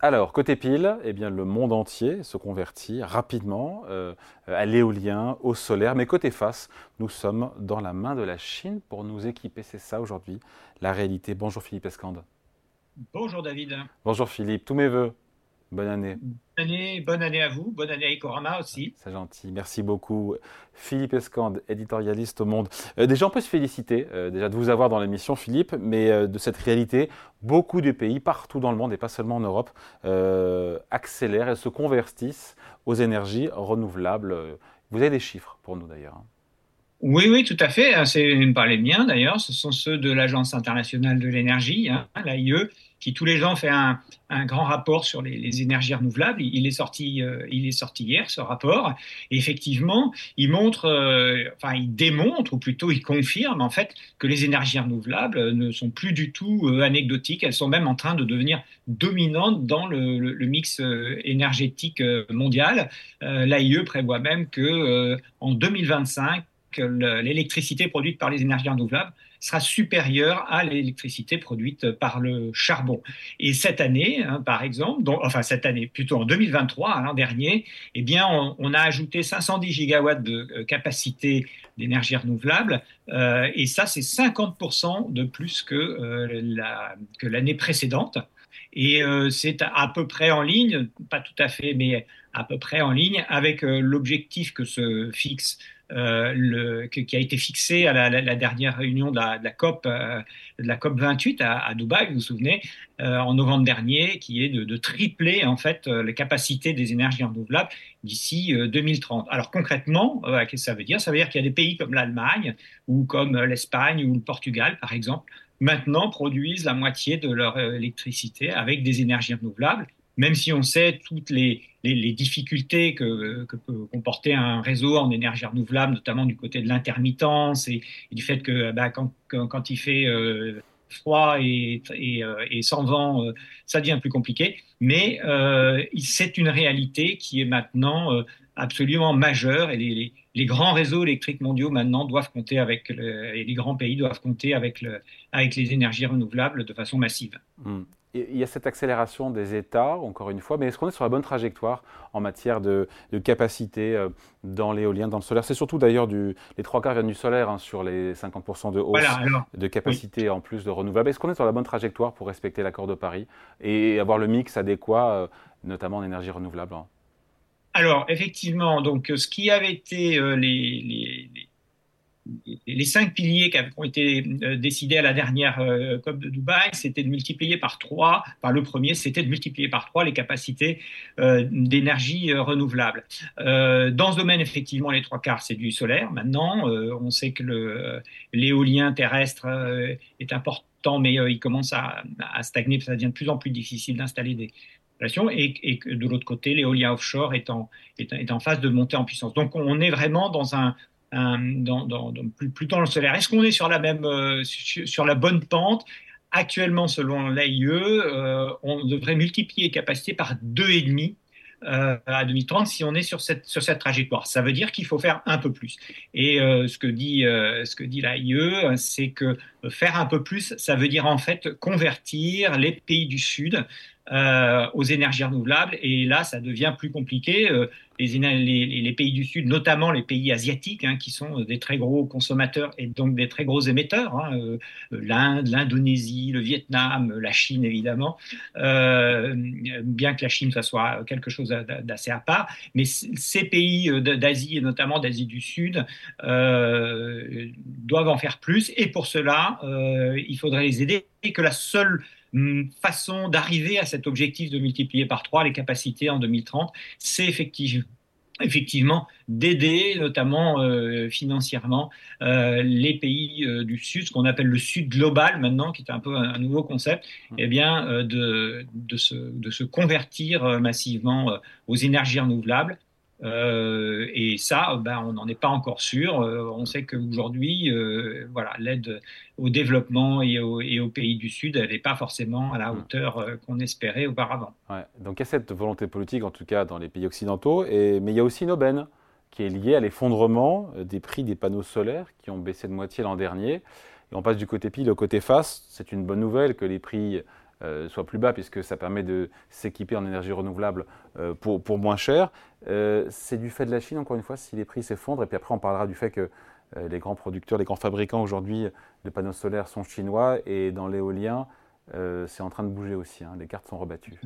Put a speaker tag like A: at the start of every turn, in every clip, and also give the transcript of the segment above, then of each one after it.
A: Alors, côté pile, eh bien, le monde entier se convertit rapidement euh, à l'éolien, au solaire. Mais côté face, nous sommes dans la main de la Chine pour nous équiper. C'est ça aujourd'hui, la réalité. Bonjour Philippe Escande.
B: Bonjour David.
A: Bonjour Philippe, tous mes voeux. Bonne année.
B: Bonne année, bonne année à vous, bonne année à Ecorama aussi.
A: C'est gentil, merci beaucoup. Philippe Escande, éditorialiste au Monde. Euh, déjà, on peut se féliciter euh, déjà de vous avoir dans l'émission, Philippe, mais euh, de cette réalité. Beaucoup de pays, partout dans le monde et pas seulement en Europe, accélèrent et se convertissent aux énergies renouvelables. Vous avez des chiffres pour nous d'ailleurs. Hein.
B: Oui, oui, tout à fait. C'est pas les miens d'ailleurs, ce sont ceux de l'Agence internationale de l'énergie, hein, l'AIE, qui tous les ans fait un, grand rapport sur les, énergies renouvelables. Il est sorti, euh, il est sorti hier ce rapport. Et effectivement, il montre, euh, enfin, il démontre ou plutôt il confirme en fait que les énergies renouvelables ne sont plus du tout euh, anecdotiques. Elles sont même en train de devenir dominantes dans le, le mix énergétique mondial. L'AIE prévoit même que en 2025 l'électricité produite par les énergies renouvelables sera supérieure à l'électricité produite par le charbon. Et cette année, hein, par exemple, enfin cette année, plutôt en 2023, l'an dernier, eh bien, on, a ajouté 510 gigawatts de euh, capacité d'énergie renouvelable, euh, et ça, c'est 50% de plus que euh, l'année précédente. Et c'est à peu près en ligne, pas tout à fait, mais à peu près en ligne avec l'objectif que se fixe euh, qui a été fixé à la, dernière réunion de la, COP, euh, de la COP 28 à, Dubaï, vous vous souvenez, euh, en novembre dernier, qui est de, tripler en fait les capacités des énergies renouvelables d'ici 2030. Alors concrètement, qu'est-ce que ça veut dire? Ça veut dire qu'il y a des pays comme l'Allemagne ou comme l'Espagne ou le Portugal, par exemple, maintenant produisent la moitié de leur électricité avec des énergies renouvelables même si on sait toutes les, difficultés que, peut comporter un réseau en énergie renouvelable, notamment du côté de l'intermittence et, du fait que bah, quand, il fait euh, froid et, euh, et, sans vent, euh, ça devient plus compliqué. Mais c'est une réalité qui est maintenant absolument majeure et les, grands réseaux électriques mondiaux maintenant doivent compter avec, et les grands pays doivent compter avec, avec les énergies renouvelables de façon massive.
A: Mmh il y a cette accélération des États, encore une fois, mais est-ce qu'on est sur la bonne trajectoire en matière de, capacité euh, dans l'éolien, dans le solaire? C'est surtout d'ailleurs les trois quarts viennent du solaire hein, sur les 50% de hausse de capacité en plus de renouvelables. Est-ce qu'on est sur la bonne trajectoire pour respecter l'accord de Paris et avoir le mix adéquat, euh, notamment en énergie renouvelable
B: alors, effectivement, donc, ce qui avait été euh, les, les cinq piliers qui ont été euh, décidés à la dernière euh, COP de Dubaï, c'était de multiplier par trois, par le premier, c'était de multiplier par trois les capacités euh, d'énergie renouvelable. dans ce domaine, effectivement, les trois quarts, c'est du solaire. Maintenant, on sait que l'éolien terrestre est important, mais il commence à, stagner, ça devient de plus en plus difficile d'installer des, et, et de l'autre côté, l'éolien offshore est en, est, est en phase de montée en puissance. Donc on est vraiment dans un, euh, dans, dans, plus, plus, dans le solaire. Est-ce qu'on est sur la même, euh, sur, la bonne pente? Actuellement, selon l'AIE, euh, on devrait multiplier les capacités par deux et demi à 2030 si on est sur cette, sur cette trajectoire. Ça veut dire qu'il faut faire un peu plus. Et ce que dit, ce que dit l'AIE, c'est que faire un peu plus, ça veut dire en fait convertir les pays du Sud aux énergies renouvelables. Et là, ça devient plus compliqué. Les, pays du Sud, notamment les pays asiatiques, hein, qui sont des très gros consommateurs et donc des très gros émetteurs, hein, euh, l'Inde, l'Indonésie, le Vietnam, la Chine évidemment, euh, bien que la Chine ça soit quelque chose d'assez à part, mais ces pays euh, d'Asie et notamment d'Asie du Sud doivent en faire plus. Et pour cela, il faudrait les aider et que la seule hum, façon d'arriver à cet objectif de multiplier par trois les capacités en 2030, c'est effectivement effectivement d'aider notamment euh, financièrement euh, les pays euh, du Sud, ce qu'on appelle le Sud global maintenant, qui est un peu un, nouveau concept, mmh. eh bien de, de, se, de, se, convertir massivement aux énergies renouvelables euh, et ça, ben, on n'en est pas encore sûr. Euh, on sait qu'aujourd'hui, euh, voilà, l'aide au développement et, aux pays du Sud, elle n'est pas forcément à la hmm. hauteur qu'on espérait auparavant.
A: Ouais. Donc il y a cette volonté politique, en tout cas dans les pays occidentaux, et, mais il y a aussi une aubaine qui est liée à l'effondrement des prix des panneaux solaires qui ont baissé de moitié l'an dernier. Et on passe du côté pile au côté face. C'est une bonne nouvelle que les prix soit plus bas, puisque ça permet de s'équiper en énergie renouvelable pour, pour, moins cher. c'est du fait de la Chine, encore une fois, si les prix s'effondrent. Et puis après, on parlera du fait que les grands producteurs, les grands fabricants aujourd'hui de panneaux solaires sont chinois. Et dans l'éolien, c'est en train de bouger aussi. Hein. les cartes sont rebattues.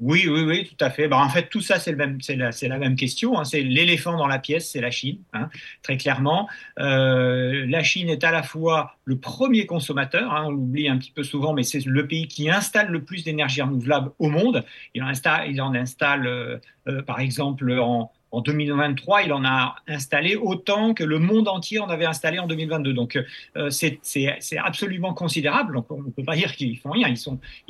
B: Oui, oui, oui, tout à fait. Bah, en fait, tout ça, c'est la, même question. Hein. C'est l'éléphant dans la pièce, c'est la Chine, hein, très clairement. Euh, la Chine est à la fois le premier consommateur, hein, on l'oublie un petit peu souvent, mais c'est le pays qui installe le plus d'énergie renouvelable au monde. Il en installe, il en installe euh, euh, par exemple, en, en 2023, il en a installé autant que le monde entier en avait installé en 2022. Donc euh, c'est absolument considérable. Donc on ne peut pas dire qu'ils font rien. Ils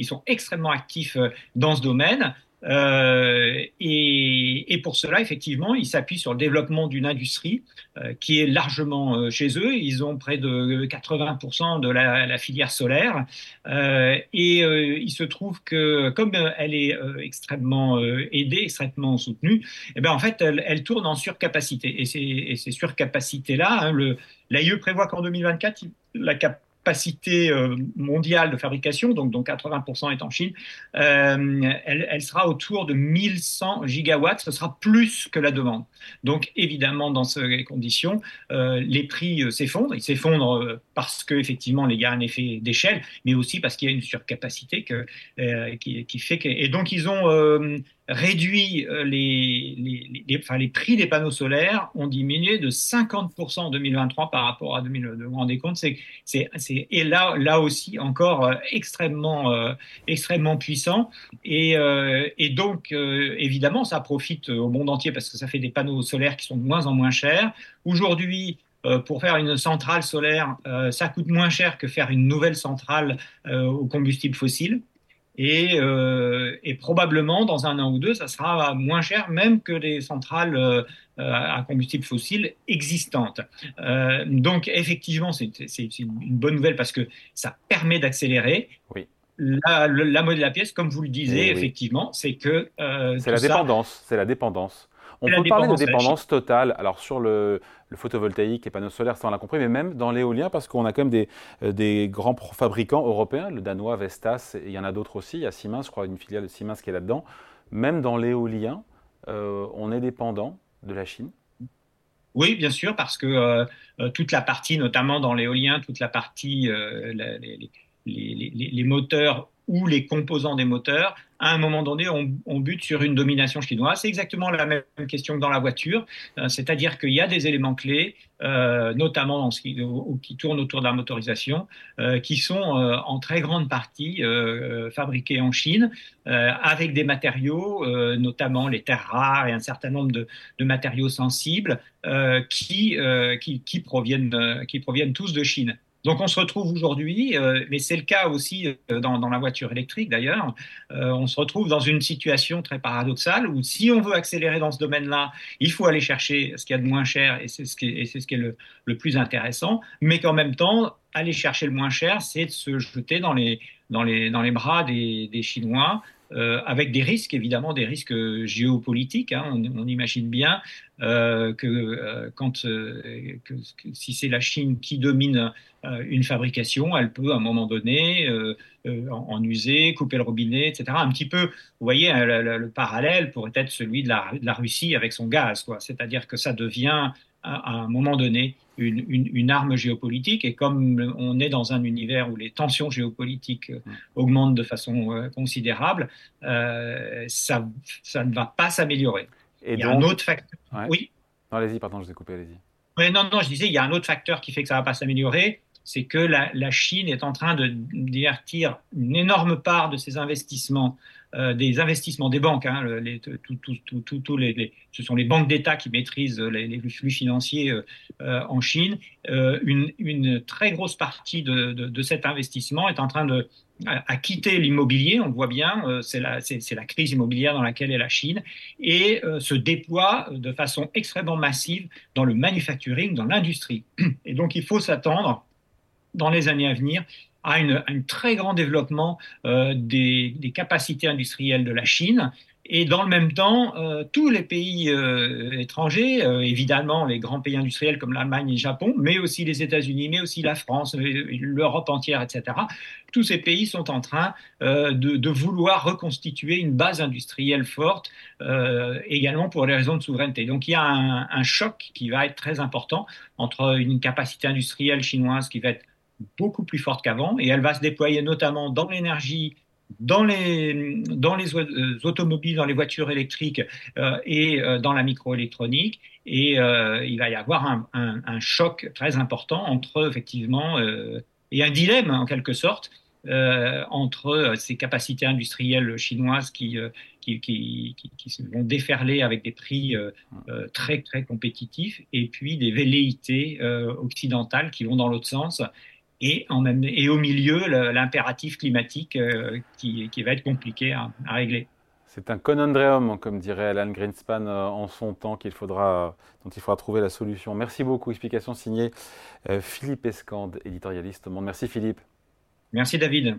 B: sont, extrêmement actifs euh, dans ce domaine. Euh, et, pour cela, effectivement, ils s'appuient sur le développement d'une industrie euh, qui est largement euh, chez eux. Ils ont près de 80% de la, filière solaire. et il se trouve que, comme elle est extrêmement aidée, extrêmement soutenue, et eh bien, en fait, elle, tourne en surcapacité. Et ces, surcapacités-là, hein, l'AIE prévoit qu'en 2024, la cap capacité euh, mondiale de fabrication, donc, dont 80% est en Chine, euh, elle, sera autour de 1100 gigawatts. Ce sera plus que la demande. Donc, évidemment, dans ces conditions, euh, les prix s'effondrent. Ils s'effondrent parce qu'effectivement, il y a un effet d'échelle, mais aussi parce qu'il y a une surcapacité qui, qui, fait que. Et donc, ils ont réduit euh, les, enfin, les, prix des panneaux solaires ont diminué de 50% en 2023 par rapport à 2022. Vous vous rendez compte c'est, c'est, Et là, là aussi, encore euh, extrêmement, euh, extrêmement puissant. Et, et donc, évidemment, ça profite au monde entier parce que ça fait des panneaux solaires qui sont de moins en moins chers. Aujourd'hui, pour faire une centrale solaire, ça coûte moins cher que faire une nouvelle centrale au combustible fossile. Euh, et, probablement dans un an ou deux, ça sera moins cher même que les centrales euh, à combustible fossile existantes. Euh, donc effectivement, c'est une bonne nouvelle parce que ça permet d'accélérer. Oui. La, la, de la pièce, comme vous le disiez, effectivement, c'est que...
A: c'est la dépendance, c'est la dépendance. On peut parler de dépendance totale. Alors sur le, photovoltaïque, les panneaux solaires, ça on l'a compris, mais même dans l'éolien, parce qu'on a quand même des, euh, des, grands fabricants européens, le danois Vestas, il y en a d'autres aussi, il y a Siemens, je crois, une filiale de Siemens qui est là-dedans. Même dans l'éolien, euh, on est dépendant de la Chine.
B: Oui, bien sûr, parce que euh, toute la partie, notamment dans l'éolien, toute la partie, les, les, moteurs ou les composants des moteurs, à un moment donné, on, bute sur une domination chinoise. C'est exactement la même question que dans la voiture, euh, c'est-à-dire qu'il y a des éléments clés, euh, notamment qui, tournent autour de la motorisation, euh, qui sont en très grande partie fabriqués en Chine, avec des matériaux, notamment les terres rares et un certain nombre de, matériaux sensibles, qui proviennent tous de Chine. Donc on se retrouve aujourd'hui, euh, mais c'est le cas aussi euh, dans, la voiture électrique d'ailleurs, euh, on se retrouve dans une situation très paradoxale où si on veut accélérer dans ce domaine-là, il faut aller chercher ce qu'il y a de moins cher et c'est ce qui est, le, plus intéressant, mais qu'en même temps, aller chercher le moins cher, c'est de se jeter dans les, bras des Chinois euh, avec des risques, évidemment, des risques géopolitiques. Hein. on, imagine bien euh, que, euh, quand, si c'est la Chine qui domine une fabrication, elle peut à un moment donné en, user, couper le robinet, etc. Un petit peu, vous voyez, hein, le, parallèle pourrait être celui de la Russie avec son gaz, C'est-à-dire que ça devient à, un moment donné une, une, arme géopolitique. Et comme on est dans un univers où les tensions géopolitiques euh, augmentent de façon euh, considérable, euh, ça, ça, ne va pas s'améliorer. il y a un autre facteur.
A: Oui. allez-y, pardon, je vous ai coupé,
B: allez-y. non, non, je disais, il y a un autre facteur qui fait que ça ne va pas s'améliorer, c'est que la, la, Chine est en train de divertir une énorme part de ses investissements des investissements des banques. Hein, les, ce sont les banques d'État qui maîtrisent les, flux financiers euh, en Chine. Euh, une, très grosse partie de, cet investissement est en train de à, quitter l'immobilier, on le voit bien, c'est la, crise immobilière dans laquelle est la Chine, et se déploie de façon extrêmement massive dans le manufacturing, dans l'industrie. Et donc il faut s'attendre dans les années à venir à, un très grand développement euh, des, capacités industrielles de la Chine. Et dans le même temps, euh, tous les pays euh, étrangers, évidemment les grands pays industriels comme l'Allemagne et le Japon, mais aussi les États-Unis, mais aussi la France, l'Europe entière, etc., tous ces pays sont en train de, de, vouloir reconstituer une base industrielle forte, également pour des raisons de souveraineté. Donc il y a un, un choc qui va être très important entre une capacité industrielle chinoise qui va être beaucoup plus forte qu'avant, et elle va se déployer notamment dans l'énergie dans les, dans les euh, automobiles, dans les voitures électriques euh, et euh, dans la microélectronique. Et il va y avoir un, choc très important entre, effectivement, et un dilemme en quelque sorte, entre ces capacités industrielles chinoises qui, qui, qui, qui, vont déferler avec des prix très, très compétitifs, et puis des velléités occidentales qui vont dans l'autre sens et, en même, et au milieu l'impératif climatique euh, qui, qui, va être compliqué à, régler.
A: C'est un conundrum, comme dirait Alan Greenspan euh, en son temps, qu'il faudra, dont il faudra trouver la solution. Merci beaucoup. Explication signée euh, Philippe Escande, éditorialiste au Monde. Merci Philippe.
B: Merci David.